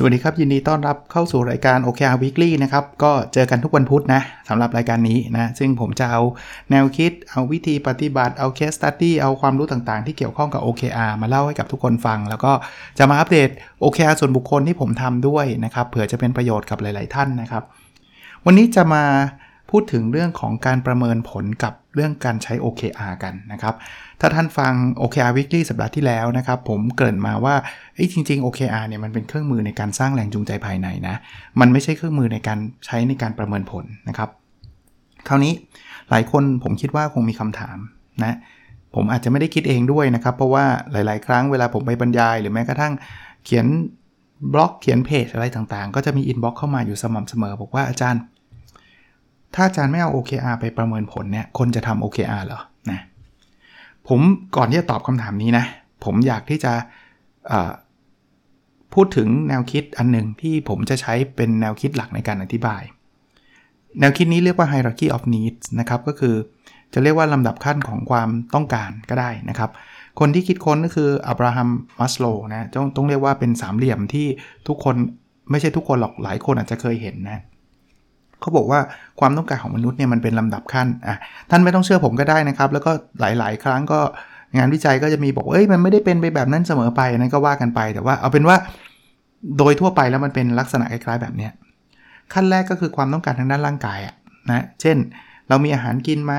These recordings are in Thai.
สวัสดีครับ ยินดีต้อนรับเข้าสู่รายการ OKR Weekly นะครับ ก็เจอกันทุกวันพุธนะสำหรับรายการนี้นะ ซึ่งผมจะเอาแนวคิด เอาวิธีปฏิบัติ เอา case study เอาความรู้ต่างๆ ที่เกี่ยวข้องกับ OKR มาเล่าให้กับทุกคนฟัง แล้วก็จะมาอัปเดต OKR ส่วนบุคคลที่ผมทำด้วยนะครับเผื่อจะเป็นประโยชน์กับหลาย ๆ ท่านนะครับ วันนี้จะมา พูดถึงเรื่องของการประเมินผลกับเรื่องการใช้ OKR กันนะครับ ถ้าท่านฟัง OKR Weekly สัปดาห์ที่แล้วนะครับ ผมเกริ่นมาว่าจริง ๆ OKR เนี่ยมันเป็นเครื่องมือในการสร้างแรงจูงใจภายในนะ มันไม่ใช่เครื่องมือในการใช้ในการประเมินผลนะครับ คราวนี้หลายคนผมคิดว่าคงมีคำถามนะผมอาจจะไม่ได้คิดเองด้วยนะครับ เพราะว่าหลาย ๆ ครั้งเวลาผมไปบรรยาย หรือแม้กระทั่งเขียนบล็อกเขียนเพจอะไรต่างๆ ก็จะมี inbox เข้ามาอยู่สม่ำเสมอ บอกว่าอาจารย์ ถ้าอาจารย์ไม่เอา OKR ไปประเมินผลเนี่ย คนจะทำ OKR เหรอ นะ ผมก่อนที่จะตอบคำถามนี้นะ ผมอยากที่จะพูดถึงแนวคิดอันหนึ่งที่ผมจะใช้เป็นแนวคิดหลักในการอธิบาย แนวคิดนี้เรียกว่า hierarchy of needs นะครับ ก็คือจะเรียกว่าลำดับขั้นของความต้องการก็ได้นะครับ คนที่คิดค้นก็คืออับราฮัม มัสโลนะ ต้องต้องเรียกว่าเป็นสามเหลี่ยมที่ทุกคนไม่ใช่ทุกคนหรอก หลายคนอาจจะเคยเห็นนะ เขาบอกว่าความต้องการของมนุษย์เนี่ยมันเป็นลำดับขั้นอะท่านไม่ต้องเชื่อผมก็ได้นะครับ แล้วก็หลาย ๆ ครั้งก็งานวิจัยก็จะมีบอกเอ้ยมันไม่ได้เป็นไปแบบนั้นเสมอไปนั้นก็ว่ากันไป แต่ว่าเอาเป็นว่าโดยทั่วไปแล้วมันเป็นลักษณะคล้ายๆแบบนี้ขั้นแรกก็คือความต้องการทางด้านร่างกายอะนะเช่น เรามีอาหารกินไหม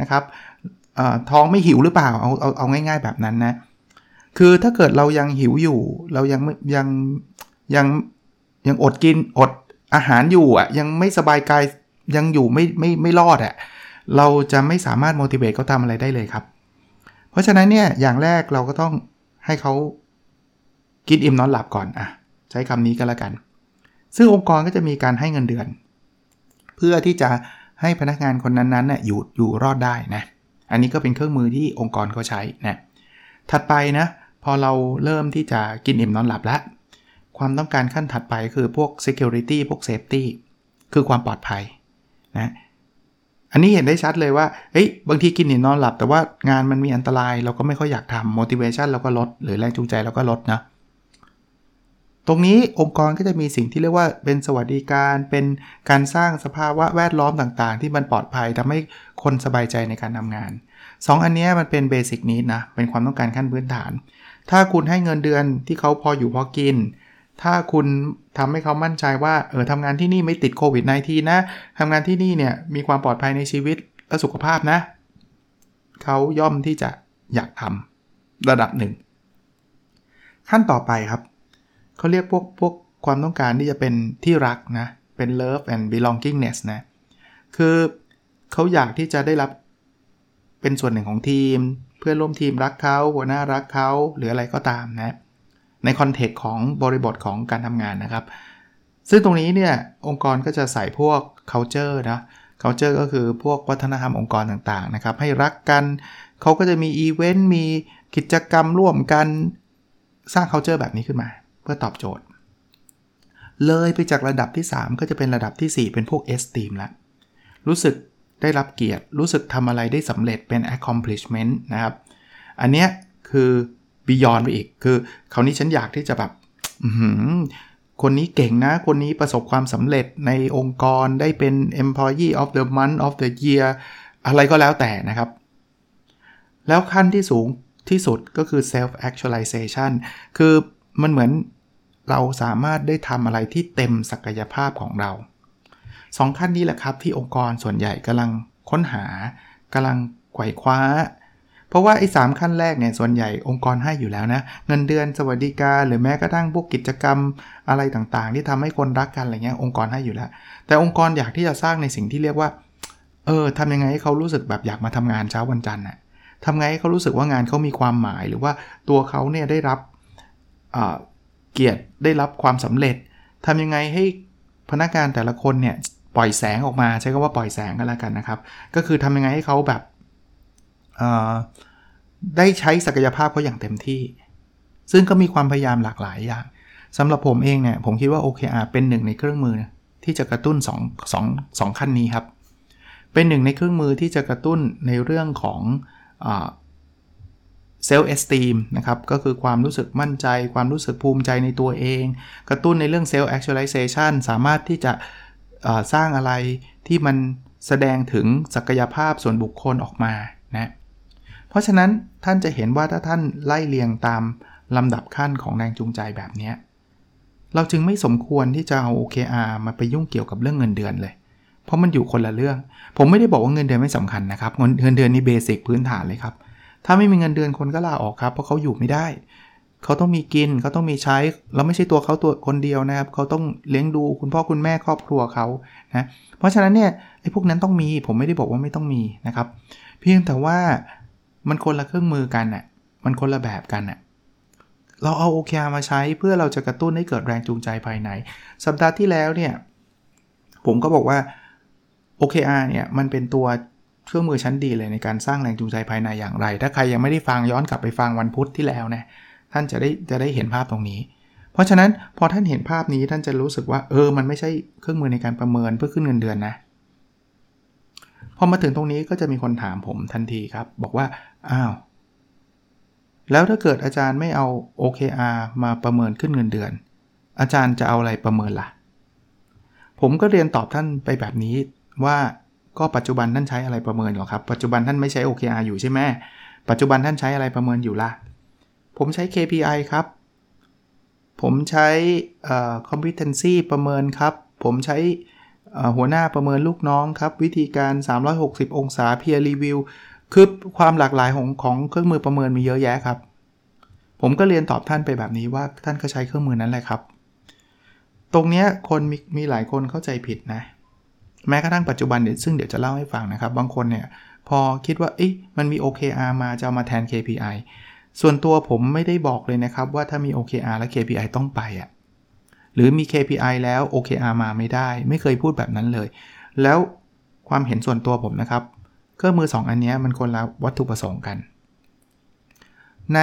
นะครับท้องไม่หิวหรือเปล่าเอาเอาเอาง่าย ๆแบบนั้นนะคือถ้าเกิดเรายังหิวอยู่ เรายังยังยังยังอดกินอด อาหารอยู่อะยังไม่สบายกายยังอยู่ไม่ไม่ไม่รอดอะเราจะไม่สามารถ motivate เขาทำอะไรได้เลยครับ เพราะฉะนั้นเนี่ยอย่างแรกเราก็ต้องให้เขากินอิ่มนอนหลับก่อนอะใช้คำนี้ก็แล้วกัน ซึ่งองค์กรก็จะมีการให้เงินเดือน เพื่อที่จะให้พนักงานคนนั้นๆน่ยอยู่อยู่รอดได้นะอันนี้ก็เป็นเครื่องมือที่องค์กรเขาใช้นะถัดไปนะพอเราเริ่มที่จะกินอิ่มนอนหลับแล้ว ความต้องการขั้นถัดไปคือพวก security พวก safety คือความปลอดภัยนะอันนี้เห็นได้ชัดเลยว่าเฮ้ยบางทีกินหนอนหลับ แต่ว่างานมันมีอันตรายเราก็ไม่ค่อยอยากทำ motivation เราก็ลด หรือแรงจูงใจเราก็ลดนะตรงนี้องค์กรก็จะมีสิ่งที่เรียกว่าเป็นสวัสดิการเป็นการสร้างสภาวะแวดล้อมต่างๆ ที่มันปลอดภัยทำให้คนสบายใจในการทำงาน 2 อันนี้มันเป็นเบสิกนี้นะเป็นความต้องการขั้นพื้นฐาน ถ้าคุณให้เงินเดือนที่เขาพออยู่พอกิน ถ้าคุณทำให้เขามั่นใจว่าเออทำงานที่นี่ไม่ติดโควิด -19 นะทำงานที่นี่เนี่ยมีความปลอดภัยในชีวิตและสุขภาพนะ เขาย่อมที่จะอยากทำระดับหนึ่ง ขั้นต่อไปครับ เขาเรียกพวกพวกความต้องการที่จะเป็นที่รักนะ เป็น love and belongingness นะ คือเขาอยากที่จะได้รับเป็นส่วนหนึ่งของทีม เพื่อนร่วมทีมรักเขาหัวหน้ารักเขาหรืออะไรก็ตามนะ ในคอนเทกต์ของบริบทของการทำงานนะครับ ซึ่งตรงนี้เนี่ยองค์กรก็จะใส่พวก culture นะ culture ก็คือพวกวัฒนธรรมองค์กรต่างๆนะครับ ให้รักกันเขาก็จะมีอีเวนต์มีกิจกรรมร่วมกันสร้าง culture แบบนี้ขึ้นมา เพื่อตอบโจทย์ เลยไปจากระดับที่ 3 ก็จะเป็นระดับที่ 4 เป็นพวก esteem ละรู้สึกได้รับเกียรติ รู้สึกทำอะไรได้สำเร็จเป็น accomplishment นะครับ อันเนี้ยคือ บียอนไปอีก คือคราวนี้ฉันอยากที่จะแบบคนนี้เก่งนะ คนนี้ประสบความสำเร็จในองค์กรได้เป็น employee of the month of the year อะไรก็แล้วแต่นะครับ แล้วขั้นที่สูงที่สุดก็คือ self actualization คือมันเหมือนเราสามารถได้ทำอะไรที่เต็มศักยภาพของเราสองขั้นนี้แหละครับที่องค์กรส่วนใหญ่กำลังค้นหากำลังไขว่คว้า เพราะว่าไอ้สามขั้นแรกเนี่ยส่วนใหญ่องค์กรให้อยู่แล้วนะ เงินเดือนสวัสดิการ หรือแม้กระทั่งพวกกิจกรรมอะไรต่างๆ ที่ทำให้คนรักกันอะไรเงี้ยองค์กรให้อยู่แล้ว แต่องค์กรอยากที่จะสร้างในสิ่งที่เรียกว่าเออทำยังไงให้เขารู้สึกแบบอยากมาทำงานเช้าวันจันทร์น่ะทำไงให้เขารู้สึกว่างานเขามีความหมาย หรือว่าตัวเขาเนี่ยได้รับเกียรติได้รับความสำเร็จทำยังไงให้พนักงานแต่ละคนเนี่ยปล่อยแสงออกมาใช้คำว่าปล่อยแสงก็แล้วกันนะครับ ก็คือทำยังไงให้เขาแบบ ได้ใช้ศักยภาพเขาอย่างเต็มที่ ซึ่งก็มีความพยายามหลากหลายอย่างสำหรับผมเองเนี่ย ผมคิดว่า OKR เป็นหนึ่งในเครื่องมือ ที่จะกระตุ้น2 2 2ขั้นนี้ครับ เป็นหนึ่งในเครื่องมือที่จะกระตุ้นในเรื่องของ self-esteem นะครับ ก็คือความรู้สึกมั่นใจ ความรู้สึกภูมิใจในตัวเอง กระตุ้นในเรื่อง self-actualization สามารถที่จะสร้างอะไรที่มันแสดงถึงศักยภาพส่วนบุคคลออกมา เพราะฉะนั้นท่านจะเห็นว่าถ้าท่านไล่เรียงตามลำดับขั้นของแรงจูงใจแบบนี้ เราจึงไม่สมควรที่จะเอา OKR มาไปยุ่งเกี่ยวกับเรื่องเงินเดือนเลย เพราะมันอยู่คนละเรื่อง ผมไม่ได้บอกว่าเงินเดือนไม่สำคัญนะครับ เงินเดือนนี่ basic พื้นฐานเลยครับ ถ้าไม่มีเงินเดือนคนก็ลาออกครับ เพราะเขาอยู่ไม่ได้ เขาต้องมีกิน เขาต้องมีใช้ แล้วไม่ใช่ตัวเขาตัวคนเดียวนะครับ เขาต้องเลี้ยงดูคุณพ่อคุณแม่ครอบครัวเขานะ เพราะฉะนั้นเนี่ยไอ้พวกนั้นต้องมี ผมไม่ได้บอกว่าไม่ต้องมีนะครับ เพียงแต่ว่า มันคนละเครื่องมือกันอะ่ะ มันคนละแบบกันอะ่ะ เราเอา OKR มาใช้เพื่อเราจะกระตุ้นให้เกิดแรงจูงใจภายใน สัปดาห์ที่แล้วเนี่ย ผมก็บอกว่า OKR เนี่ยมันเป็นตัวเครื่องมือชั้นดีเลยในการสร้างแรงจูงใจภายในอย่างไร ถ้าใครยังไม่ได้ฟังย้อนกลับไปฟังวันพุธที่แล้วนะท่านจะได้จะได้เห็นภาพตรงนี้ เพราะฉะนั้นพอท่านเห็นภาพนี้ท่านจะรู้สึกว่า เออ มันไม่ใช่เครื่องมือในการประเมินเพื่อขึ้นเงินเดือนนะ พอมาถึงตรงนี้ก็จะมีคนถามผมทันทีครับ บอกว่า อ้าว แล้วถ้าเกิดอาจารย์ไม่เอา OKR มาประเมินขึ้นเงินเดือน อาจารย์จะเอาอะไรประเมินละ่ะ ผมก็เรียนตอบท่านไปแบบนี้ว่าก็ปัจจุบันท่านใช้อะไรประเมินหรอครับ ปัจจุบันท่านไม่ใช้ OKR อยู่ใช่ไหมปัจจุบันท่านใช้อะไรประเมินอยู่ละ่ะ ผมใช้ KPI ครับ ผมใช้ competency ประเมินครับ ผมใช้หัวหน้าประเมินลูกน้องครับ วิธีการ 360 องศา peer review คือความหลากหลายของของเครื่องมือประเมินมีเยอะแยะครับ ผมก็เรียนตอบท่านไปแบบนี้ว่าท่านก็ใช้เครื่องมือนั้นแหละครับ ตรงนี้คนมีมีหลายคนเข้าใจผิดนะ แม้กระทั่งปัจจุบันเดี๋ยวซึ่งเดี๋ยวจะเล่าให้ฟังนะครับ บางคนเนี่ยพอคิดว่าเอ๊ะมันมี OKR มาจะมาแทน KPI ส่วนตัวผมไม่ได้บอกเลยนะครับ ว่าถ้ามี OKR และ KPI ต้องไปอะ่ะหรือมี KPI แล้ว OKR มาไม่ได้ ไม่เคยพูดแบบนั้นเลย แล้วความเห็นส่วนตัวผมนะครับ เครื่องมือ 2 อันนี้มันคนละวัตถุประสงค์กัน ใน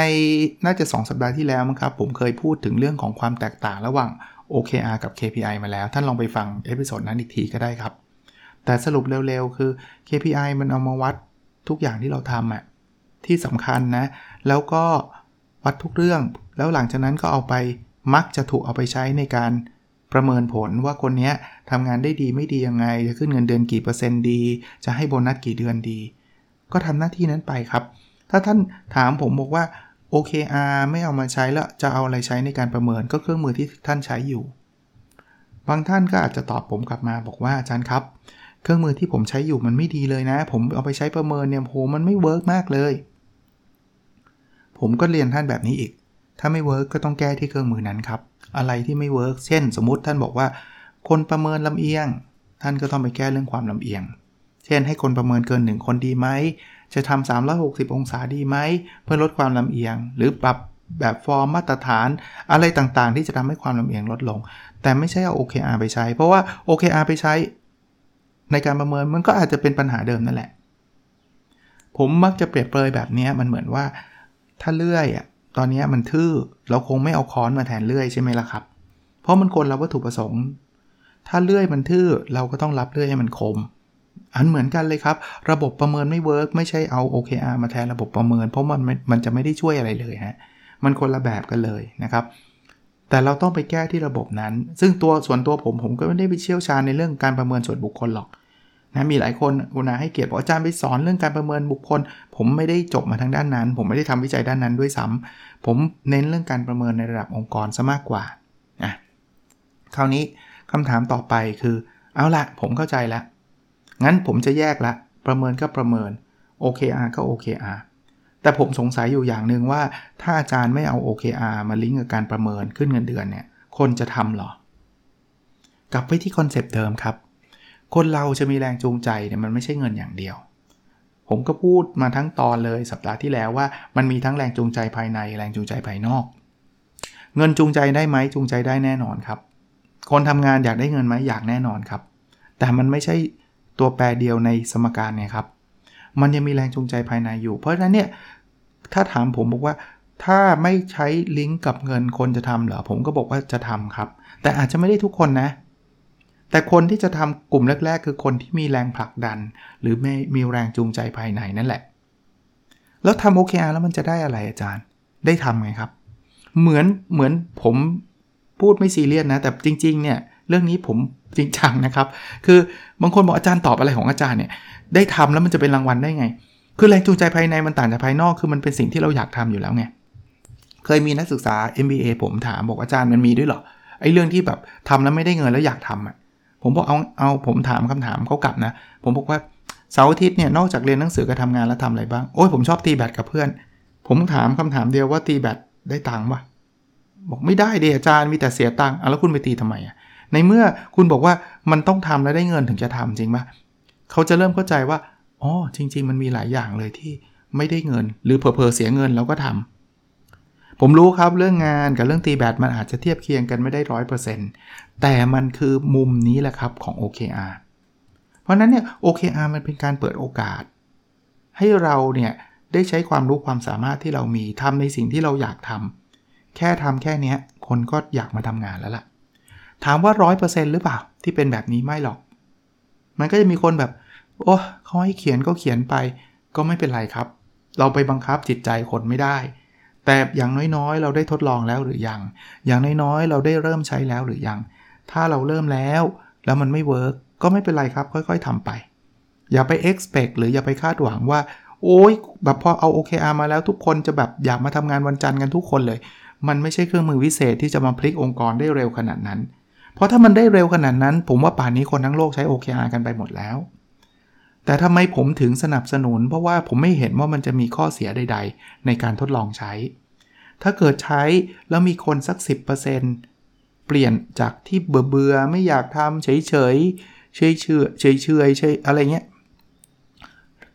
น่าจะ 2 สัปดาห์ที่แล้วมั้งครับ ผมเคยพูดถึงเรื่องของความแตกต่างระหว่าง OKR กับ KPI มาแล้ว ท่านลองไปฟัง episode นั้นอีกทีก็ได้ครับ แต่สรุปเร็วๆ คือ KPI มันเอามาวัดทุกอย่างที่เราทำอะที่สำคัญนะ แล้วก็วัดทุกเรื่อง แล้วหลังจากนั้นก็เอาไปมักจะถูกเอาไปใช้ในการ ประเมินผลว่าคนนี้ทำงานได้ดีไม่ดียังไง จะขึ้นเงินเดือนกี่เปอร์เซ็นต์ดี จะให้โบนัสกี่เดือนดี ก็ทำหน้าที่นั้นไปครับ ถ้าท่านถามผมบอกว่า OKR ไม่เอามาใช้แล้วจะเอาอะไรใช้ในการประเมินก็เครื่องมือที่ท่านใช้อยู่ บางท่านก็อาจจะตอบผมกลับมาบอกว่าอาจารย์ครับ เครื่องมือที่ผมใช้อยู่มันไม่ดีเลยนะ ผมเอาไปใช้ประเมินเนี่ยโหมันไม่ work มากเลย ผมก็เรียนท่านแบบนี้อีก ถ้าไม่ work ก็ต้องแก้ที่เครื่องมือนั้นครับ อะไรที่ไม่ work เช่น สมมติท่านบอกว่า คนประเมินลำเอียง ท่านก็ต้องไปแก้เรื่องความลำเอียง เช่น ให้คนประเมินเกิน 1 คนดีไหม จะทำ360 องศาดีไหม เพื่อลดความลำเอียง หรือปรับแบบฟอร์มมาตรฐาน อะไรต่างๆ ที่จะทำให้ความลำเอียงลดลง แต่ไม่ใช่เอา OKR ไปใช้ เพราะว่า OKR ไปใช้ ในการประเมินมันก็อาจจะเป็นปัญหาเดิมนั่นแหละ ผมมักจะเปรียบเปรยแบบนี้มันเหมือนว่า ถ้าเลื่อยอะ ตอนนี้มันทื่อเราคงไม่เอาค้อนมาแทนเลื่อยใช่ไหมล่ะครับ เพราะมันคนละวัตถุประสงค์ ถ้าเลื่อยมันทื่อเราก็ต้องลับเลื่อยให้มันคม อันเหมือนกันเลยครับ ระบบประเมินไม่ work ไม่ใช่เอา OKR มาแทนระบบประเมิน เพราะมันมันจะไม่ได้ช่วยอะไรเลยฮะมันคนละแบบกันเลยนะครับ แต่เราต้องไปแก้ที่ระบบนั้น ซึ่งตัวส่วนตัวผมผมก็ไม่ได้ไปเชี่ยวชาญในเรื่องการประเมินส่วนบุคคลหรอก นะมีหลายคนอุณาให้เกียรติบอกอาจารย์ไปสอนเรื่องการประเมินบุคคล ผมไม่ได้จบมาทางด้านนั้น ผมไม่ได้ทำวิจัยด้านนั้นด้วยซ้ำผมเน้นเรื่องการประเมินในระดับองค์กรซะมากกว่านะคราวนี้คำถามต่อไปคือ เอาละผมเข้าใจแล้งั้นผมจะแยกละ ประเมินก็ประเมิน OKR ก็ OKR แต่ผมสงสัยอยู่อย่างหนึ่งว่า ถ้าอาจารย์ไม่เอา OKR มาลิงก์กับการประเมินขึ้นเงินเดือนเนี่ยคนจะทำหรอ กลับไปที่คอนเซปต์เดิมครับ คนเราจะมีแรงจูงใจเนี่ยมันไม่ใช่เงินอย่างเดียว ผมก็พูดมาทั้งตอนเลยสัปดาห์ที่แล้วว่ามันมีทั้งแรงจูงใจภายในแรงจูงใจภายนอก เงินจูงใจได้ไหมจูงใจได้แน่นอนครับ คนทำงานอยากได้เงินไหมอยากแน่นอนครับ แต่มันไม่ใช่ตัวแปรเดียวในสมการเนี่ยครับ มันยังมีแรงจูงใจภายในอยู่ เพราะฉะนั้นเนี่ยถ้าถามผมบอกว่าถ้าไม่ใช้ลิงก์กับเงินคนจะทำเหรอผมก็บอกว่าจะทำครับ แต่อาจจะไม่ได้ทุกคนนะ แต่คนที่จะทำกลุ่มแรก ๆ คือคนที่มีแรงผลักดัน หรือไม่มีแรงจูงใจภายในนั่นแหละ แล้วทำ OKR แล้วมันจะได้อะไรอาจารย์ ได้ทำไงครับ เหมือนเหมือนผมพูดไม่ซีเรียสนะ แต่จริง ๆ เนี่ยเรื่องนี้ผมจริงจังนะครับ คือบางคนบอกอาจารย์ตอบอะไรของอาจารย์เนี่ย ได้ทำแล้วมันจะเป็นรางวัลได้ไง คือแรงจูงใจภายในมันต่างจากภายนอกคือมันเป็นสิ่งที่เราอยากทำอยู่แล้วไง เคยมีนักศึกษา MBA ผมถามบอกอาจารย์มันมีด้วยเหรอไอ้เรื่องที่แบบทำแล้วไม่ได้เงินแล้วอยากทำอะ ผมบอกเอาเอาผมถามคำถามเขากลับนะ ผมบอกว่าเสาร์อาทิตย์เนี่ยนอกจากเรียนหนังสือกับทำงานแล้วทำอะไรบ้าง โอ้ยผมชอบตีแบดกับเพื่อน ผมถามคำถามเดียวว่าตีแบดได้ตังค์ปะบอกไม่ได้เดอาจารย์มีแต่เสียตังค์แล้วคุณไปตีทำไมอะในเมื่อคุณบอกว่ามันต้องทำแล้วได้เงินถึงจะทำจริงปะเขาจะเริ่มเข้าใจว่าอ๋อจริง ๆ มันมีหลายอย่างเลยที่ไม่ได้เงิน หรือเพอเพอเสียเงินแล้วก็ทำ ผมรู้ครับเรื่องงานกับเรื่องตีแบดมันอาจจะเทียบเคียงกันไม่ได้ร้อยเปอร์เซ็นต์แต่มันคือมุมนี้แหละครับของ OKR เพราะนั้นเนี่ย OKR มันเป็นการเปิดโอกาส ให้เราเนี่ยได้ใช้ความรู้ความสามารถที่เรามีทำในสิ่งที่เราอยากทำแค่ทำแค่นี้คนก็อยากมาทำงานแล้วล่ะ ถามว่า 100%หรือเปล่า ที่เป็นแบบนี้ไม่หรอก มันก็จะมีคนแบบ โอ้เขาให้เขียนก็เขียนไป ก็ไม่เป็นไรครับ เราไปบังคับจิตใจคนไม่ได้ แต่อย่างน้อยๆ เราได้ทดลองแล้วหรือยัง อย่างน้อยๆ เราได้เริ่มใช้แล้วหรือยัง ถ้าเราเริ่มแล้ว แล้วมันไม่เวิร์กก็ไม่เป็นไรครับ ค่อยๆทำไป อย่าไป expect หรืออย่าไปคาดหวังว่า โอ้ยแบบพอเอา OKR มาแล้วทุกคนจะแบบอยากมาทำงานวันจันทร์กันทุกคนเลย มันไม่ใช่เครื่องมือวิเศษที่จะมาพลิกองค์กรได้เร็วขนาดนั้น เพราะถ้ามันได้เร็วขนาดนั้น ผมว่าป่านนี้คนทั้งโลกใช้ OKR กันไปหมดแล้ว แต่ทำไมผมถึงสนับสนุน เพราะว่าผมไม่เห็นว่ามันจะมีข้อเสียใด ๆ ในการทดลองใช้ ถ้าเกิดใช้แล้วมีคนสัก 10%เปลี่ยนจากที่เบื่อเบื่อไม่อยากทำเฉยเฉยเฉยเฉยเฉยเฉยเฉยอะไรเงี้ย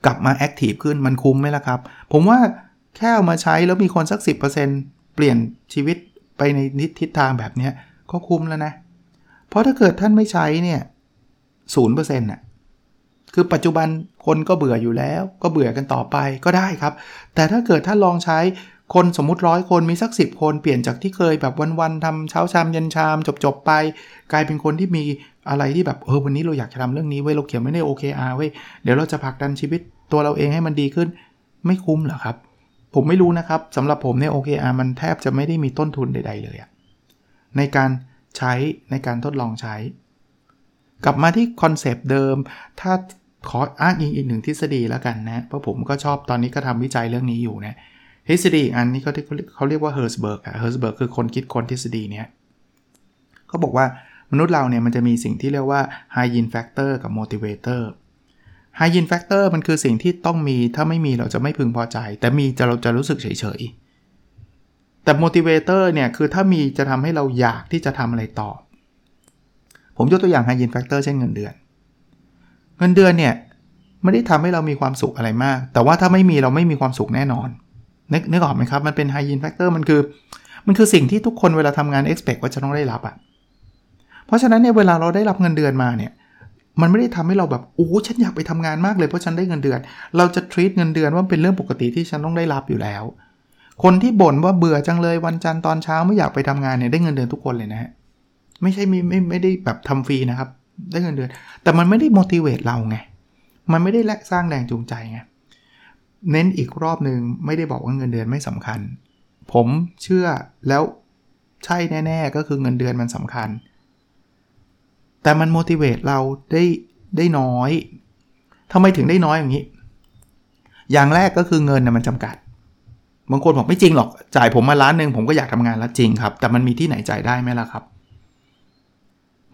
กลับมาแอคทีฟขึ้นมันคุ้มไหมล่ะครับ ผมว่าแค่เอามาใช้แล้วมีคนสัก 10%เปลี่ยนชีวิตไปในทิศทางแบบนี้ก็คุ้มแล้วนะ เพราะถ้าเกิดท่านไม่ใช้เนี่ยศูนย์เปอร์เซ็นต์น่ะ คือปัจจุบันคนก็เบื่ออยู่แล้ว ก็เบื่อกันต่อไปก็ได้ครับ แต่ถ้าเกิดท่านลองใช้คนสมมุติร้อยคนมีสัก 10 คนเปลี่ยนจากที่เคยแบบวันๆทำเช้าชามเย็นชามจบๆไป กลายเป็นคนที่มีอะไรที่แบบเออวันนี้เราอยากจะทำเรื่องนี้เว้ยเราเขียนไม่ได้ OKR เว้ยเดี๋ยวเราจะผลักดันชีวิตตัวเราเองให้มันดีขึ้น ไม่คุ้มเหรอครับ ผมไม่รู้นะครับสำหรับผมเนี่ย OKR มันแทบจะไม่ได้มีต้นทุนใด ๆ เลยในการใช้ในการทดลองใช้ กลับมาที่คอนเซปต์เดิม ถ้า ขออ้างอิงอีกหนึ่งทฤษฎีแล้วกันนะเพราะผมก็ชอบตอนนี้ก็ทำวิจัยเรื่องนี้อยู่นะทฤษฎีอันนี้เขาเขาเรียกว่า Herzberg อะ Herzberg คือคนคิดคนทฤษฎีเนี้ยเขาบอกว่ามนุษย์เราเนี่ยมันจะมีสิ่งที่เรียกว่า hygiene factor กับ motivator hygiene factor มันคือสิ่งที่ต้องมีถ้าไม่มีเราจะไม่พึงพอใจ แต่มีจะเราจะรู้สึกเฉยๆ แต่ motivator เนี่ยคือถ้ามีจะทำให้เราอยากที่จะทำอะไรต่อ ผมยกตัวอย่าง hygiene factor เช่นเงินเดือน เงินเดือนเนี่ยไม่ได้ทำให้เรามีความสุขอะไรมาก แต่ว่าถ้าไม่มีเราไม่มีความสุขแน่นอน นึกนึกออกไหมครับ มันเป็น high yin factor มันคือ มันคือสิ่งที่ทุกคนเวลาทำงาน expect ว่าจะต้องได้รับอะ่ะ เพราะฉะนั้นเนี่ยเวลาเราได้รับเงินเดือนมาเนี่ย มันไม่ได้ทำให้เราแบบ โอ้ฉันอยากไปทำงานมากเลยเพราะฉันได้เงินเดือน เราจะ treat เงินเดือนว่าเป็นเรื่องปกติที่ฉันต้องได้รับอยู่แล้ว คนที่บ่นว่าเบื่อจังเลยวันจันทร์ตอนเช้าไม่อยากไปทำงานเนี่ยได้เงินเดือนทุกคนเลยนะฮะ ไม่ใช่ไม่ไม่ไม่ได้แบบทำฟรีนะครับ ได้เงินเดือน แต่มันไม่ได้ motivate เราไง มันไม่ได้สร้างแรงจูงใจไง เน้นอีกรอบหนึ่งไม่ได้บอกว่าเงินเดือนไม่สำคัญ ผมเชื่อแล้วใช่แน่ ๆ ก็คือเงินเดือนมันสำคัญ แต่มัน motivate เราได้ได้น้อยทำไมถึงได้น้อยอย่างนี้ อย่างแรกก็คือเงินนะมันจำกัดบางคนบอกไม่จริงหรอกจ่ายผมมาล้านหนึ่งผมก็อยากทำงานแล้วจริงครับ แต่มันมีที่ไหนจ่ายได้ไหมล่ะครับ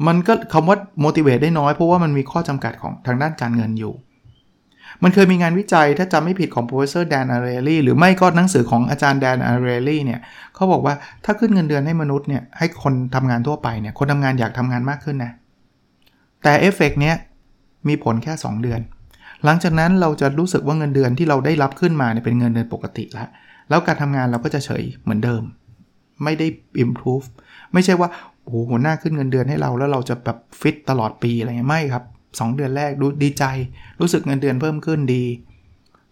มันก็คำว่า motivate ได้น้อยเพราะว่ามันมีข้อจำกัดของทางด้านการเงินอยู่ มันเคยมีงานวิจัยถ้าจำไม่ผิดของ professor Dan Ariely หรือไม่ก็หนังสือของอาจารย์ Dan Ariely เนี่ยเขาบอกว่าถ้าขึ้นเงินเดือนให้มนุษย์เนี่ยให้คนทำงานทั่วไปเนี่ยคนทำงานอยากทำงานมากขึ้นนะแต่เอฟเฟกเนี้ยมีผลแค่ 2 เดือน หลังจากนั้นเราจะรู้สึกว่าเงินเดือนที่เราได้รับขึ้นมาเนี่ยเป็นเงินเดือนปกติแล้วแล้วการทำงานเราก็จะเฉยเหมือนเดิม ไม่ได้ improve ไม่ใช่ว่า โอ้โหหัวหน้าขึ้นเงินเดือนให้เราแล้วเราจะแบบฟิตตลอดปีอะไรเงี้ยไม่ครับ 2 เดือนแรกดูดีใจ รู้สึกเงินเดือนเพิ่มขึ้นดี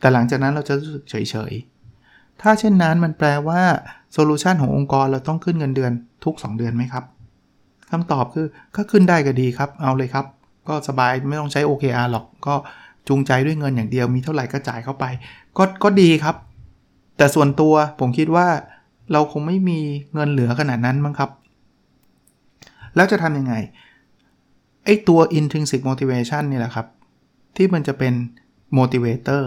แต่หลังจากนั้นเราจะรู้สึกเฉยๆถ้าเช่นนั้นมันแปลว่า solution ขององค์กรเราต้องขึ้นเงินเดือนทุก 2 เดือนไหมครับคำตอบคือก็ขึ้นได้ก็ดีครับ เอาเลยครับ ก็สบายไม่ต้องใช้ OKR หรอกก็จูงใจด้วยเงินอย่างเดียวมีเท่าไหร่ก็จ่ายเข้าไป ก็ก็ดีครับ แต่ส่วนตัวผมคิดว่าเราคงไม่มีเงินเหลือขนาดนั้นมั้งครับ แล้วจะทำยังไง ไอตัว intrinsic motivation นี่แหละครับ ที่มันจะเป็น motivator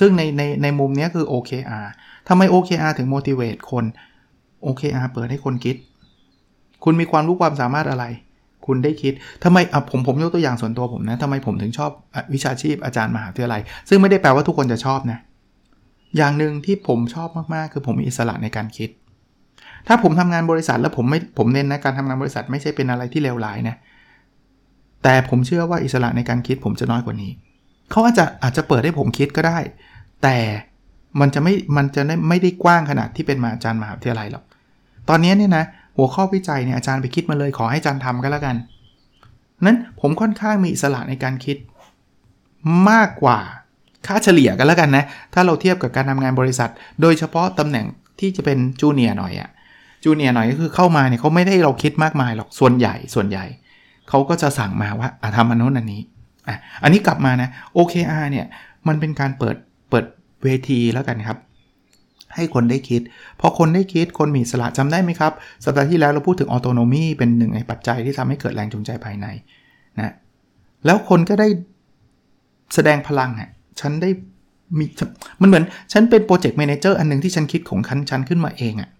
ซึ่งในในในมุมนี้คือ OKR ทำไม OKR ถึง motivate คน OKR เปิดให้คนคิด คุณมีความรู้ความสามารถอะไร คุณได้คิดทำไมอะผมผมยกตัวอย่างส่วนตัวผมนะทำไมผมถึงชอบวิชาชีพอาจารย์มหาวิทยาลัย ซึ่งไม่ได้แปลว่าทุกคนจะชอบนะ อย่างหนึ่งที่ผมชอบมาก ๆ คือผมมีอิสระในการคิด ถ้าผมทำงานบริษัทแล้วผมไม่ผมเน้นนะการทำงานบริษัทไม่ใช่เป็นอะไรที่เลวร้ายนะแต่ผมเชื่อว่าอิสระในการคิดผมจะน้อยกว่านี้เขาอาจจะอาจจะเปิดให้ผมคิดก็ได้ แต่มันจะไม่มันจะไม่ได้กว้างขนาดที่เป็นมาอาจารย์มหาวิทยาลัยหรอกตอนนี้เนี่ยนะหัวข้อวิจัยเนี่ยอาจารย์ไปคิดมาเลยขอให้อาจารย์ทำก็แล้วกันนั้นผมค่อนข้างมีอิสระในการคิดมากกว่าค่าเฉลี่ยกันแล้วกันนะ ถ้าเราเทียบกับการทำงานบริษัท โดยเฉพาะตำแหน่งที่จะเป็นจูเนียร์หน่อยอะ จูเนียร์หน่อยก็คือเข้ามาเนี่ยเขาไม่ได้เราคิดมากมายหรอกส่วนใหญ่ส่วนใหญ่เขาก็จะสั่งมาว่าอะทำอันโน้นอันนี้อะอันนี้กลับมานะ OKR เนี่ยมันเป็นการเปิดเปิดเวทีแล้วกันครับ ให้คนได้คิด พอคนได้คิดคนมีสละจำได้ไหมครับ สัปดาห์ที่แล้วเราพูดถึง autonomy เป็นหนึ่งในปัจจัยที่ทำให้เกิดแรงจูงใจภายในนะแล้วคนก็ได้แสดงพลังอะฉันได้มีมันเหมือนฉันเป็น project manager อันหนึ่งที่ฉันคิดของฉันฉันขึ้นมาเองอะ่ะ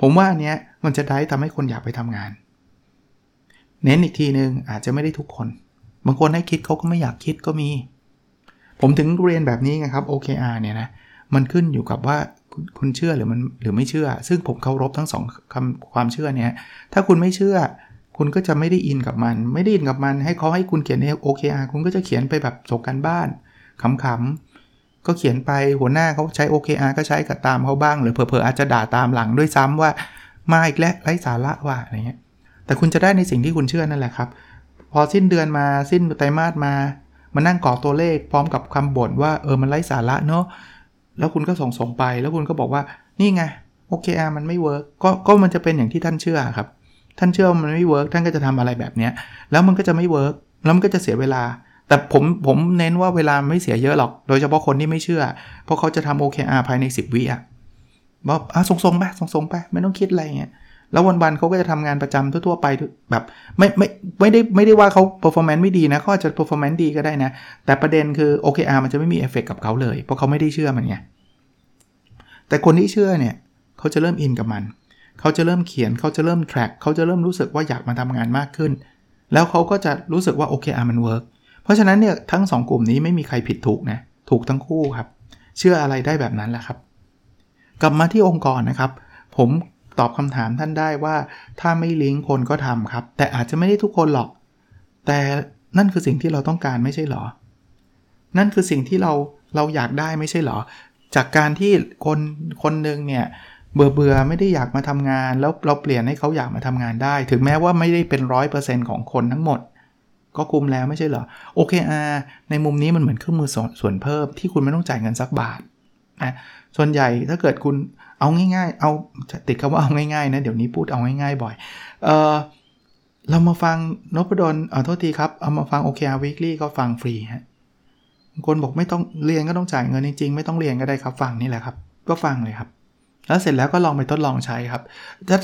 ผมว่าอันเนี้ยมันจะได้ทำให้คนอยากไปทำงาน เน้นอีกทีหนึงอาจจะไม่ได้ทุกคน บางคนให้คิดเขาก็ไม่อยากคิดก็มี ผมถึงเรียนแบบนี้ไงครับ OKR เนี่ยนะมันขึ้นอยู่กับว่าคุณเชื่อหรือมันหรือไม่เชื่อ ซึ่งผมเคารพทั้งสองคำความเชื่อเนี่ยถ้าคุณไม่เชื่อ คุณก็จะไม่ได้อินกับมัน ไม่ได้อินกับมัน ให้เขาให้คุณเขียนใน OKR คุณก็จะเขียนไปแบบจบกันบ้านขำๆ ก็เขียนไปหัวหน้าเขาใช้ OKR ก็ใช้กับตามเขาบ้าง หรือเผลอๆอาจจะด่าตามหลังด้วยซ้ำว่ามาอีกแล้วไร้สาระว่าอะไรเงี้ยแต่คุณจะได้ในสิ่งที่คุณเชื่อนั่นแหละครับ พอสิ้นเดือนมาสิ้นไตรมาสมามานั่งกรอกตัวเลขพร้อมกับคำบ่นว่าเออมันไร้สาระเนาะแล้วคุณก็ส่งส่งไป แล้วคุณก็บอกว่านี่ไง OKR มันไม่ work ก็ก็มันจะเป็นอย่างที่ท่านเชื่อครับท่านเชื่อมันไม่ work ท่านก็จะทำอะไรแบบเนี้ยแล้วมันก็จะไม่ work แล้วมันก็จะเสียเวลา แต่ผมผมเน้นว่าเวลาไม่เสียเยอะหรอก โดยเฉพาะคนที่ไม่เชื่อ เพราะเขาจะทำ OKR ภายใน 10 วิอะบอกอะส่งๆไปส่งๆไปไม่ต้องคิดอะไรเงี้ยแล้ววันๆเขาก็จะทำงานประจำทั่วๆไปแบบไม่ไม่ไม่ได้ไม่ได้ว่าเขา performance ไม่ดีนะเขาอาจจะ performance ดีก็ได้นะ แต่ประเด็นคือ OKR มันจะไม่มีเอฟเฟกกับเขาเลย เพราะเขาไม่ได้เชื่อมันไงแต่คนที่เชื่อเนี่ยเขาจะเริ่มอินกับมัน เขาจะเริ่มเขียนเขาจะเริ่ม track เขาจะเริ่มรู้สึกว่าอยากมาทำงานมากขึ้น แล้วเขาก็จะรู้สึกว่า OKR มัน work เพราะฉะนั้นเนี่ยทั้ง 2 กลุ่มนี้ไม่มีใครผิดถูกนะถูกทั้งคู่ครับ เชื่ออะไรได้แบบนั้นแหละครับ กลับมาที่องค์กรนะครับ ผมตอบคำถามท่านได้ว่า ถ้าไม่ลิงก์คนก็ทำครับ แต่อาจจะไม่ได้ทุกคนหรอก แต่นั่นคือสิ่งที่เราต้องการไม่ใช่หรอ นั่นคือสิ่งที่เราเราอยากได้ไม่ใช่หรอ จากการที่คนคนหนึ่งเนี่ยเบื่อเบื่อไม่ได้อยากมาทำงาน แล้วเราเปลี่ยนให้เขาอยากมาทำงานได้ ถึงแม้ว่าไม่ได้เป็นร้อยเปอร์เซ็นต์ของคนทั้งหมด ก็คุมแล้วไม่ใช่เหรอโอเคอาในมุมนี้มันเหมือนเครื่องมือส่วนเพิ่มที่คุณไม่ต้องจ่ายเงินสักบาทนะส่วนใหญ่ถ้าเกิดคุณเอาง่ายๆ เอาติดคำว่าเอาง่ายๆนะเดี๋ยวนี้พูดเอาง่ายๆบ่อยเออเรามาฟังนพดลเอาโทษทีครับเอามาฟัง OKR Weekly ก็ฟังฟรีฮะคนบอกไม่ต้องเรียนก็ต้องจ่ายเงินจริงๆ ไม่ต้องเรียนก็ได้ครับฟังนี่แหละครับ ก็ฟังเลยครับ แล้วเสร็จแล้วก็ลองไปทดลองใช้ครับ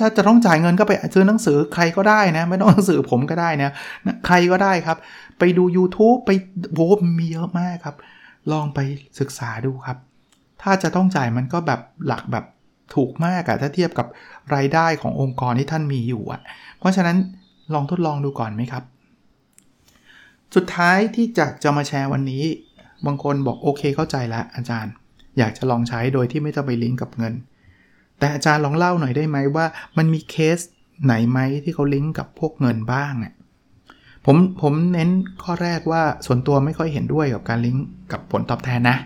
ถ้าจะต้องจ่ายเงินก็ไปซื้อหนังสือใครก็ได้นะ ไม่ต้องหนังสือผมก็ได้นะ ใครก็ได้ครับ ไปดู YouTube ไปโ้มีเยอะมากครับ ลองไปศึกษาดูครับ ถ้าจะต้องจ่ายมันก็แบบหลักแบบถูกมากอะถ้าเทียบกับรายได้ขององค์กรที่ท่านมีอยู่อะเพราะฉะนั้นลองทดลองดูก่อนไหมครับ สุดท้ายที่จะจะมาแชร์วันนี้ บางคนบอกโอเคเข้าใจแล้วอาจารย์ อยากจะลองใช้โดยที่ไม่ต้องไปลิงก์กับเงิน แต่อาจารย์ลองเล่าหน่อยได้ไหมว่า มันมีเคสไหนไหมที่เขาลิงก์กับพวกเงินบ้างเนี่ยผมผมเน้นข้อแรกว่าส่วนตัวไม่ค่อยเห็นด้วยกับการลิงก์กับผลตอบแทนนะ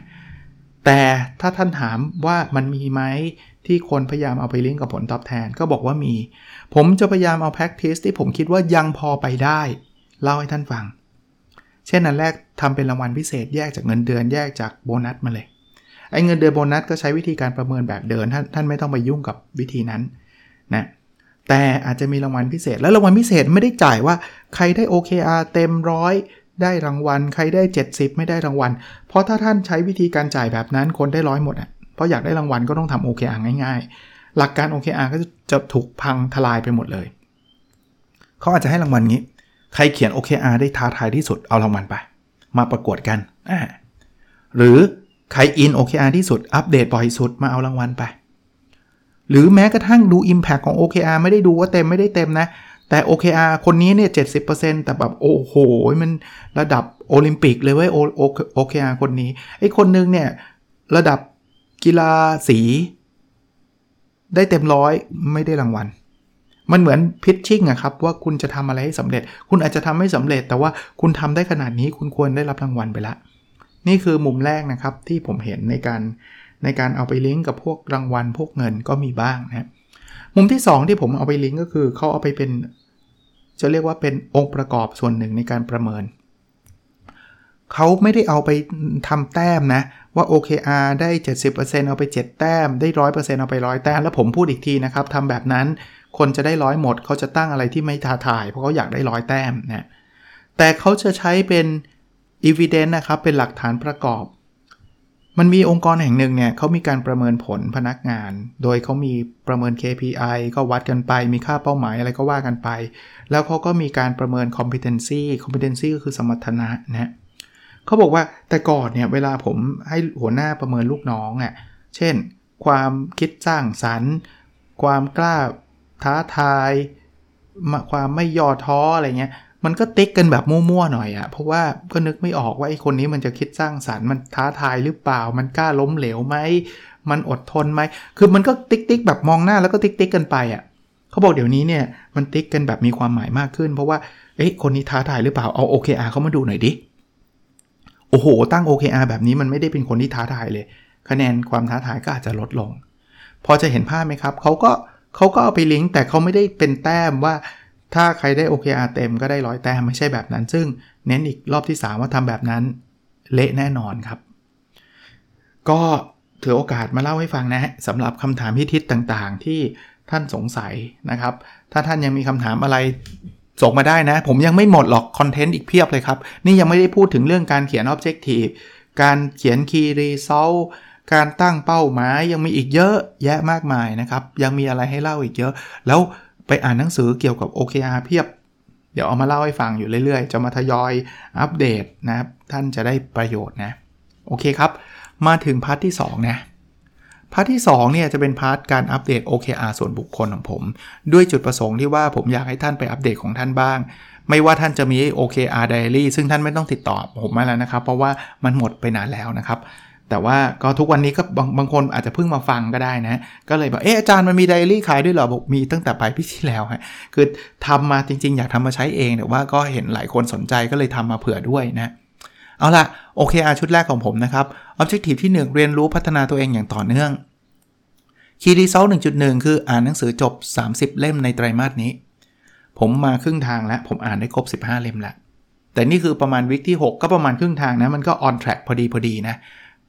แต่ถ้าท่านถามว่ามันมีไหมที่คนพยายามเอาไปลิงก์กับผลตอบแทนก็บอกว่ามี ผมจะพยายามเอา practice ที่ผมคิดว่ายังพอไปได้ เล่าให้ท่านฟัง เช่นอันแรกทำเป็นรางวัลพิเศษแยกจากเงินเดือนแยกจากโบนัสมาเลย ไอ้เงินเดือนโบนัสก็ใช้วิธีการประเมินแบบเดิมท่านท่านไม่ต้องไปยุ่งกับวิธีนั้นนะแต่อาจจะมีรางวัลพิเศษ แล้วรางวัลพิเศษไม่ได้จ่ายว่าใครได้ OKR เต็มร้อยได้รางวัล ใครได้ 70 ไม่ได้รางวัล เพราะถ้าท่านใช้วิธีการจ่ายแบบนั้นคนได้ร้อยหมดอะเพราะอยากได้รางวัลก็ต้องทำ OKR ง่ายๆ หลักการ OKR ก็จะถูกพังทลายไปหมดเลยเขาอาจจะให้รางวัลงี้ ใครเขียน OKR ได้ท้าทายที่สุดเอารางวัลไป มาประกวดกัน หรือ ใครอิน OKR ที่สุด อัปเดตบ่อยสุดมาเอารางวัลไป หรือแม้กระทั่งดู Impact ของ OKR ไม่ได้ดูว่าเต็มไม่ได้เต็มนะ แต่ OKR คนนี้เนี่ย 70%แต่แบบโอ้โห มันระดับโอลิมปิกเลยเว้ย OKR คคนนี้ ไอ้คนนึงเนี่ย ระดับกีฬาสี ได้เต็มร้อยไม่ได้รางวัลมันเหมือนพิชชิ่งอะครับ ว่าคุณจะทำอะไรให้สำเร็จ คุณอาจจะทำไม่สำเร็จ แต่ว่าคุณทำได้ขนาดนี้คุณควรได้รับรางวัลไปละ นี่คือมุมแรกนะครับที่ผมเห็นในการในการเอาไปลิงก์กับพวกรางวัลพวกเงินก็มีบ้างนะมุมที่ 2 ที่ผมเอาไปลิงก์ก็คือเขาเอาไปเป็น จะเรียกว่าเป็นองค์ประกอบส่วนหนึ่งในการประเมินเขาไม่ได้เอาไปทำแต้มนะ ว่า OKR ได้ 70%เอาไป 7 แต้ม ได้ 100%เอาไป 100 แต้ม แล้วผมพูดอีกทีนะครับทำแบบนั้นคนจะได้ร้อยหมด เขาจะตั้งอะไรที่ไม่ท้าทาย เพราะเขาอยากได้ร้อยแต้มนะแต่เขาจะใช้เป็น evidence นะครับเป็นหลักฐานประกอบ มันมีองค์กรแห่งหนึ่งเนี่ยเขามีการประเมินผลพนักงาน โดยเขามีประเมิน KPI ก็วัดกันไป มีค่าเป้าหมายอะไรก็ว่ากันไป แล้วเขาก็มีการประเมิน competency competency ก็คือสมรรถนะนะเขาบอกว่าแต่ก่อนเนี่ยเวลาผมให้หัวหน้าประเมินลูกน้องอะเช่น ความคิดสร้างสรรค์ ความกล้าท้าทาย ความไม่ย่อท้ออะไรเงี้ย มันก็ติ๊กกันแบบมั่วๆหน่อยอะเพราะว่าก็นึกไม่ออกว่าไอ้คนนี้มันจะคิดสร้างสรรค์มันท้าทายหรือเปล่า มันกล้าล้มเหลวไหมมันอดทนไหมคือมันก็ติ๊กติ๊กแบบมองหน้าแล้วก็ติ๊กติ๊กกันไปอะเขาบอกเดี๋ยวนี้เนี่ยมันติ๊กกันแบบมีความหมายมากขึ้น เพราะว่าเอ๊ะคนนี้ท้าทายหรือเปล่าเอา OKR เขามาดูหน่อยดิโอ้โห ตั้ง OKR แบบนี้มันไม่ได้เป็นคนที่ท้าทายเลย คะแนนความท้าทายก็อาจจะลดลง พอจะเห็นภาพไหมครับเขาก็เขาก็เอาไปลิงก์แต่เขาไม่ได้เป็นแต้มว่า ถ้าใครได้ OKR เต็มก็ได้ร้อยแต้มไม่ใช่แบบนั้น ซึ่งเน้นอีกรอบที่ 3 ว่าทำแบบนั้น เละแน่นอนครับ ก็ถือโอกาสมาเล่าให้ฟังนะสำหรับคำถามพิทิศต่างๆ ที่ท่านสงสัยนะครับ ถ้าท่านยังมีคำถามอะไรส่งมาได้นะ ผมยังไม่หมดหรอกคอนเทนต์อีกเพียบเลยครับ นี่ยังไม่ได้พูดถึงเรื่องการเขียน Objective การเขียน Key Result การตั้งเป้าหมายยังมีอีกเยอะแยะมากมายนะครับ ยังมีอะไรให้เล่าอีกเยอะ แล้ว ไปอ่านหนังสือเกี่ยวกับ OKR เพียบ เดี๋ยวเอามาเล่าให้ฟังอยู่เรื่อยๆ จะมาทยอยอัปเดตนะครับ ท่านจะได้ประโยชน์นะ โอเคครับ มาถึง part ที่ 2 นะ part ที่2เนี่ยจะเป็น part การอัปเดต OKR ส่วนบุคคลของผม ด้วยจุดประสงค์ที่ว่าผมอยากให้ท่านไปอัปเดตของท่านบ้าง ไม่ว่าท่านจะมี OKR Diary ซึ่งท่านไม่ต้องติดต่อผมมาแล้วนะครับ เพราะว่ามันหมดไปนานแล้วนะครับ แต่ว่าก็ทุกวันนี้ก็บางบางคนอาจจะเพิ่งมาฟังก็ได้นะ ก็เลยบอกเอออาจารย์มันมีไดอารี่ขายด้วยเหรอบอกมีตั้งแต่ปลายปีที่แล้วฮะคือทำมาจริง ๆ อยากทำมาใช้เอง แต่ว่าก็เห็นหลายคนสนใจก็เลยทำมาเผื่อด้วยนะเอาละโอเคอาชุดแรกของผมนะครับ Objective ที่ 1 เรียนรู้พัฒนาตัวเองอย่างต่อเนื่อง Key Result 1.1คืออ่านหนังสือจบ 30 เล่มในไตรมาสนี้ ผมมาครึ่งทางแล้ว ผมอ่านได้ครบ 15 เล่มแล้วแต่นี่คือประมาณวิกที่ 6 ก็ประมาณครึ่งทางนะ มันก็ on track พอดีพอดีนะ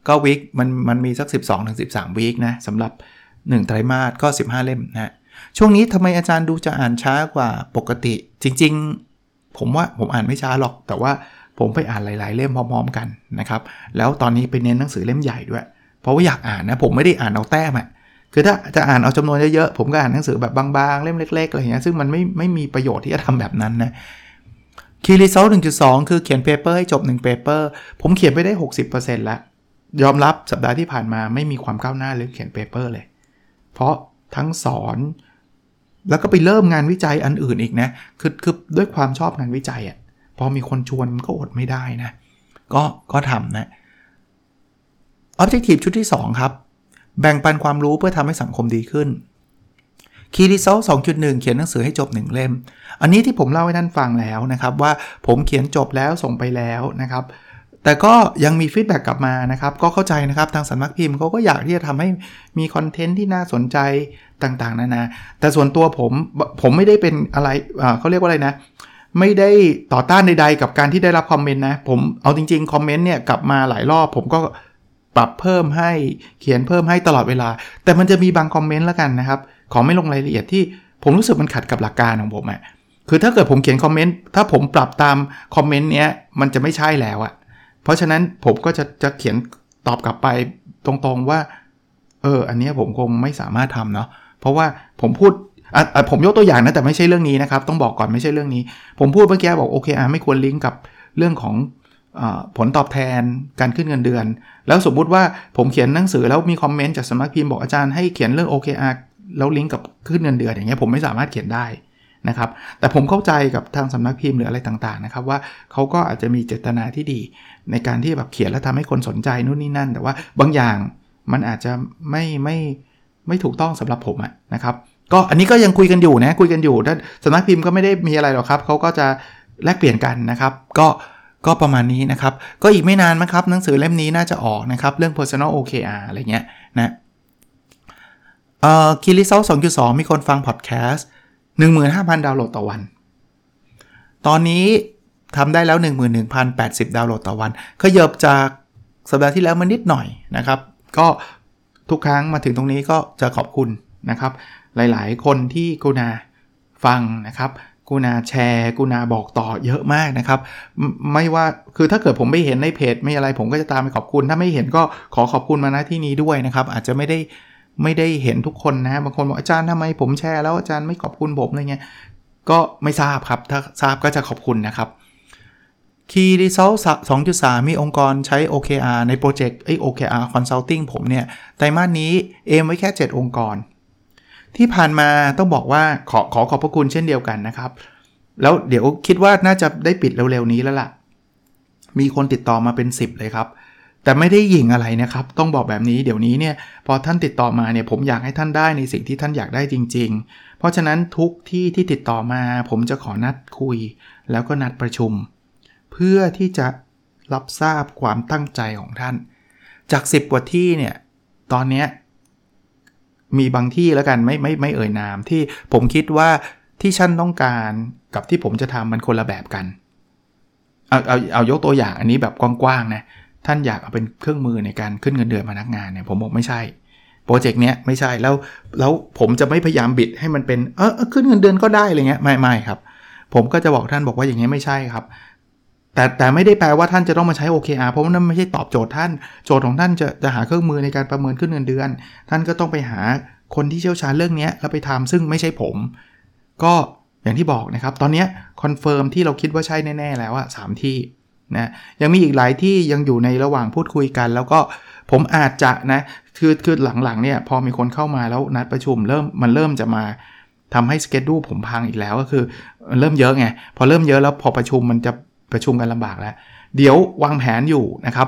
ก็วิกมันมันมีสัก 12-13ถึงวิกนะสำหรับ 1 ไตรมาสก็ 15 เล่มนะช่วงนี้ทำไมอาจารย์ดูจะอ่านช้ากว่าปกติ จริง ๆ ผมว่าผมอ่านไม่ช้าหรอก แต่ว่าผมไปอ่านหลาย ๆ เล่มพร้อมๆกันนะครับแล้วตอนนี้ไปเน้นหนังสือเล่มใหญ่ด้วย เพราะว่าอยากอ่านนะผมไม่ได้อ่านเอาแต้มอะคือถ้าจะอ่านเอาจำนวนเยอะๆผมก็อ่านหนังสือแบบบางๆ เล่มเล็กๆอะไรอย่างเงี้ยซึ่งมันไม่ไม่มีประโยชน์ที่จะทำแบบนั้นนะ Key Result หนึ่งจุดสองคือเขียน paper ให้จบ1 paper ผมเขียนไปได้ 60%แล้ว ยอมรับสัปดาห์ที่ผ่านมาไม่มีความก้าวหน้าเรื่องเขียน paper เลย เพราะทั้งสอนแล้วก็ไปเริ่มงานวิจัยอันอื่นอีกนะคือคือด้วยความชอบงานวิจัยอะ่ะพอมีคนชวนมันก็อดไม่ได้นะ ก็ก็ทำนะ Objective ชุดที่ 2 ครับ แบ่งปันความรู้เพื่อทำให้สังคมดีขึ้น Key Result 2.1 เขียนหนังสือให้จบ 1 เล่ม อันนี้ที่ผมเล่าให้ท่านฟังแล้วนะครับ ว่าผมเขียนจบแล้วส่งไปแล้วนะครับ แต่ก็ยังมี feedback กลับมานะครับ ก็เข้าใจนะครับ ทางสำนักพิมพ์เขาก็อยากที่จะทำให้มีคอนเทนต์ที่น่าสนใจต่างๆ นานา แต่ส่วนตัวผมผมไม่ได้เป็นอะไรเขาเรียกว่าอะไรนะ ไม่ได้ต่อต้านใดๆ กับการที่ได้รับคอมเมนต์นะ ผมเอาจริงๆ คอมเมนต์เนี่ยกลับมาหลายรอบ ผมก็ปรับเพิ่มให้เขียนเพิ่มให้ตลอดเวลา แต่มันจะมีบางคอมเมนต์แล้วกันนะครับ ขอไม่ลงรายละเอียดที่ผมรู้สึกมันขัดกับหลักการของผมอะ่ะคือถ้าเกิดผมเขียนคอมเมนต์ถ้าผมปรับตามคอมเมนต์เนี้ยมันจะไม่ใช่แล้วอะ เพราะฉะนั้นผมก็จะจะเขียนตอบกลับไปตรงๆว่า เออ อันนี้ผมคงไม่สามารถทำเนาะเพราะว่าผมพูดอะผมยกตัวอย่างนะแต่ไม่ใช่เรื่องนี้นะครับ ต้องบอกก่อนไม่ใช่เรื่องนี้ ผมพูดเมื่อกี้บอกโอเคอะไม่ควรลิงก์กับเรื่องของอผลตอบแทนการขึ้นเงินเดือน แล้วสมมุติว่าผมเขียนหนังสือแล้วมีคอมเมนต์จากสำนักพิมพ์บอกอาจารย์ให้เขียนเรื่อง OKR แล้วลิงก์กับขึ้นเงินเดือนอย่างเงี้ยผมไม่สามารถเขียนได้ นะครับแต่ผมเข้าใจกับทางสำนักพิมพ์หรืออะไรต่างๆนะครับว่าเขาก็อาจจะมีเจตนาที่ดี ในการที่แบบเขียนแล้วทำให้คนสนใจนู่นนี่นั่น แต่ว่าบางอย่างมันอาจจะไม่ไม่ไม่ถูกต้องสำหรับผมอะนะครับก็อันนี้ก็ยังคุยกันอยู่นะคุยกันอยู่ถ้าสำนักพิมพ์ก็ไม่ได้มีอะไรหรอกครับเขาก็จะแลกเปลี่ยนกันนะครับ ก็ก็ประมาณนี้นะครับ ก็อีกไม่นานมั้งครับหนังสือเล่มนี้น่าจะออกนะครับ เรื่อง personal OKR อะไรเงี้ยนะเอ่อคีรีเซล2.2 มีคนฟังพอดแคสต์ 15,000 ดาวน์โหลดต่อวัน ตอนนี้ทำได้แล้ว 11,080 ดาวน์โหลดต่อวัน ขยบจากสัปดาห์ที่แล้วมานิดหน่อยนะครับ ก็ทุกครั้งมาถึงตรงนี้ก็จะขอบคุณนะครับ หลายๆ คนที่กูนาฟังนะครับกูนาแชร์กูนาบอกต่อเยอะมากนะครับ ไม่ว่าคือถ้าเกิดผมไม่เห็นในเพจไม่อะไรผมก็จะตามไปขอบคุณ ถ้าไม่เห็นก็ขอขอบคุณมาณที่นี้ด้วยนะครับ อาจจะไม่ได้ ไม่ได้เห็นทุกคนนะ บางคนบอกอาจารย์ทำไมผมแชร์แล้วอาจารย์ไม่ขอบคุณผมอะไรเงี้ย ก็ไม่ทราบครับ ถ้าทราบก็จะขอบคุณนะครับ Key Result 2.3มีองค์กรใช้ OKR ในโปรเจกต์ไอ OKR Consulting ผมเนี่ย ไตรมาสนี้เอมไว้แค่ 7 องค์กร ที่ผ่านมาต้องบอกว่าขอขอขอบพระคุณเช่นเดียวกันนะครับ แล้วเดี๋ยวคิดว่าน่าจะได้ปิดเร็วๆนี้แล้วล่ะ มีคนติดต่อมาเป็น 10 เลยครับ แต่ไม่ได้ยิงอะไรนะครับ ต้องบอกแบบนี้เดี๋ยวนี้เนี่ยพอท่านติดต่อมาเนี่ยผมอยากให้ท่านได้ในสิ่งที่ท่านอยากได้จริง ๆ เพราะฉะนั้นทุกที่ที่ติดต่อมา ผมจะขอนัดคุย แล้วก็นัดประชุม เพื่อที่จะรับทราบความตั้งใจของท่าน จาก 10 กว่าที่เนี่ยตอนนี้มีบางที่แล้วกันไม่ไม่ไม่เอ่ยนามที่ผมคิดว่าที่ฉันต้องการกับที่ผมจะทำมันคนละแบบกันเอาเอาเอายกตัวอย่างอันนี้แบบกว้างๆนะ ท่านอยากเอาเป็นเครื่องมือในการขึ้นเงินเดือนพนักงานเนี่ยผมบอกไม่ใช่โปรเจกต์เนี้ยไม่ใช่แล้วแล้วผมจะไม่พยายามบิดให้มันเป็นเออขึ้นเงินเดือนก็ได้อะไรเงี้ยไม่ไม่ครับ ผมก็จะบอกท่านบอกว่าอย่างเงี้ยไม่ใช่ครับ แต่แต่ไม่ได้แปลว่าท่านจะต้องมาใช้ OKR เพราะว่านั่นไม่ใช่ตอบโจทย์ท่าน โจทย์ของท่านจะจะหาเครื่องมือในการประเมินขึ้นเงินเดือน ท่านก็ต้องไปหาคนที่เชี่ยวชาญเรื่องนี้แล้วไปทำซึ่งไม่ใช่ผม ก็อย่างที่บอกนะครับ ตอนนี้ confirm ที่เราคิดว่าใช่แน่ ๆ แล้วอะสามที่ นะยังมีอีกหลายที่ยังอยู่ในระหว่างพูดคุยกัน แล้วก็ผมอาจจะนะคือคือหลังๆเนี่ยพอมีคนเข้ามาแล้วนัดประชุมเริ่มมันเริ่มจะมาทำให้สเกจดูผมพังอีกแล้วก็คือเริ่มเยอะไงพอเริ่มเยอะแล้วพอประชุมมันจะประชุมกันลำบากแล้ว เดี๋ยววางแผนอยู่นะครับ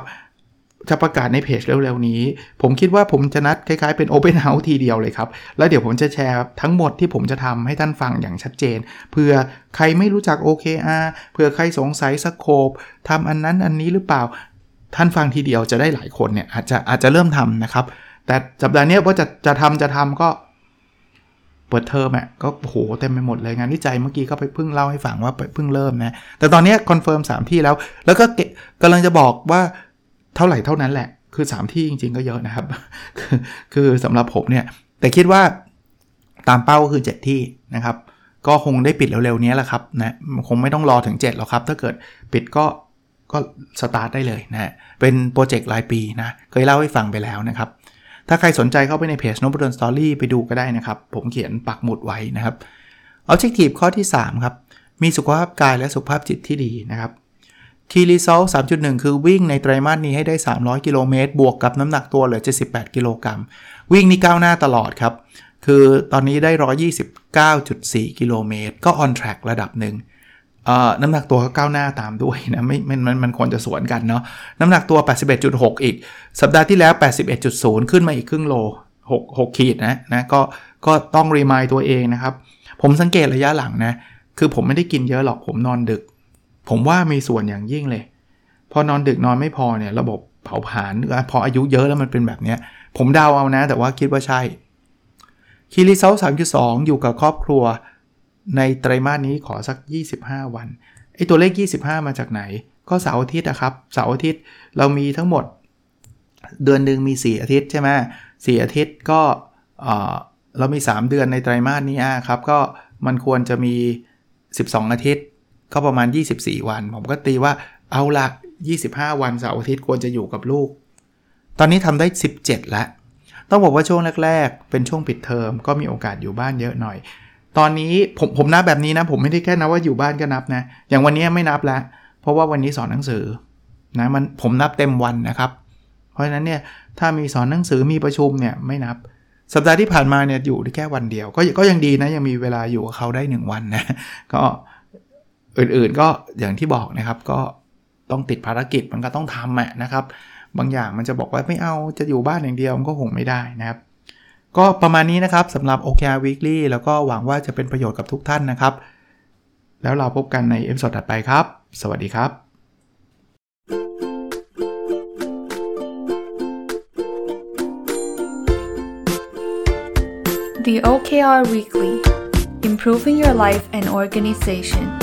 จะประกาศในเพจเร็วๆนี้ ผมคิดว่าผมจะนัดคล้ายๆเป็น Open House ทีเดียวเลยครับ แล้วเดี๋ยวผมจะแชร์ทั้งหมดที่ผมจะทำให้ท่านฟังอย่างชัดเจน เพื่อใครไม่รู้จัก OKR เพื่อใครสงสัยสโคปทำอันนั้นอันนี้หรือเปล่า ท่านฟังทีเดียวจะได้หลายคนเนี่ยอาจจะอาจจะเริ่มทำนะครับ แต่สัปดาห์นี้ว่าจะจะทำจะทำก็เปิดเทอมอะก็โหเต็มไปหมดเลยงานวิจัยเมื่อกี้ก็ไปเพิ่งเล่าให้ฟังว่าเพิ่งเริ่มนะ แต่ตอนนี้ confirm 3ที่แล้ว แล้วก็กำลังจะบอกว่า เท่าไหร่เท่านั้นแหละ คือ 3 ที่จริง ๆ ก็เยอะนะครับ คือสำหรับผมเนี่ย แต่คิดว่าตามเป้าคือ 7 ที่นะครับ ก็คงได้ปิดเร็วๆนี้แหละครับนะคงไม่ต้องรอถึง 7 หรอกครับ ถ้าเกิดปิดก็ก็สตาร์ทได้เลยนะ เป็นโปรเจกต์รายปีนะ เคยเล่าให้ฟังไปแล้วนะครับ ถ้าใครสนใจเข้าไปในเพจ n o b u l สตอรี่ไปดูก็ได้นะครับ ผมเขียนปักหมุดไว้นะครับ Objective ข้อที่ 3 ครับ มีสุขภาพกายและสุขภาพจิตที่ดีนะครับ Key Result 3.1 คือวิ่งในไตรมาสนี้ให้ได้ 300 กิโลเมตร บวกกับน้ำหนักตัวเหลือ 78 กิโลกรัม วิ่งนี่ก้าวหน้าตลอดครับ คือตอนนี้ได้ 129.4 กิโลเมตร ก็ on track ระดับหนึ่งน้ำหนักตัวก็ก้าวหน้าตามด้วยนะไม่มันมันมันควรจะสวนกันเนาะน้ำหนักตัว 81.6 อีก สัปดาห์ที่แล้ว 81.0 ขึ้นมาอีกครึ่งโล 6 6 ขีดนะนะก็ก็ต้องรีมายตัวเองนะครับ ผมสังเกตระยะหลังนะคือผมไม่ได้กินเยอะหรอกผมนอนดึก ผมว่ามีส่วนอย่างยิ่งเลย พอนอนดึกนอนไม่พอเนี่ยระบบเผาผลาญพออายุเยอะแล้วมันเป็นแบบนี้ผมเดาเอานะ แต่ว่าคิดว่าใช่คีรีเซลสามจุดสองอยู่กับครอบครัว ในไตรมาสนี้ขอสัก 25 วันไอตัวเลข 25 มาจากไหน ก็เสาร์อาทิตย์นะครับเสาร์อาทิตย์เรามีทั้งหมด เดือนหนึ่งมี 4 อาทิตย์ใช่ไหมสี่อาทิตย์ก็เรามี 3 เดือนในไตรมาสนี้ครับก็มันควรจะมี 12 อาทิตย์ ก็ประมาณ 24 วัน ผมก็ตีว่าเอาละ25 วันเสาร์อาทิตย์ควรจะอยู่กับลูก ตอนนี้ทำได้ 17 แล้ว ต้องบอกว่าช่วงแรก ๆ เป็นช่วงปิดเทอมก็มีโอกาสอยู่บ้านเยอะหน่อย ตอนนี้ผมผมนับแบบนี้นะ ผมไม่ได้แค่นับว่าอยู่บ้านก็นับนะ อย่างวันนี้ไม่นับแล้วเพราะว่าวันนี้สอนหนังสือนะมันผมนับเต็มวันนะครับ เพราะฉะนั้นเนี่ยถ้ามีสอนหนังสือมีประชุมเนี่ยไม่นับสัปดาห์ที่ผ่านมาเนี่ยอยู่ได้แค่วันเดียว ก็ก็ยังดีนะยังมีเวลาอยู่กับเขาได้ 1 วันนะก็ อื่นๆก็อย่างที่บอกนะครับก็ต้องติดภารกิจมันก็ต้องทำแหะนะครับ บางอย่างมันจะบอกว่าไม่เอาจะอยู่บ้านอย่างเดียวมันก็คงไม่ได้นะครับ ก็ประมาณนี้นะครับสำหรับ OKR Weekly แล้วก็หวังว่าจะเป็นประโยชน์กับทุกท่านนะครับ แล้วเราพบกันใน episode ถัดไปครับ สวัสดีครับ The OKR Weekly Improving Your Life and Organization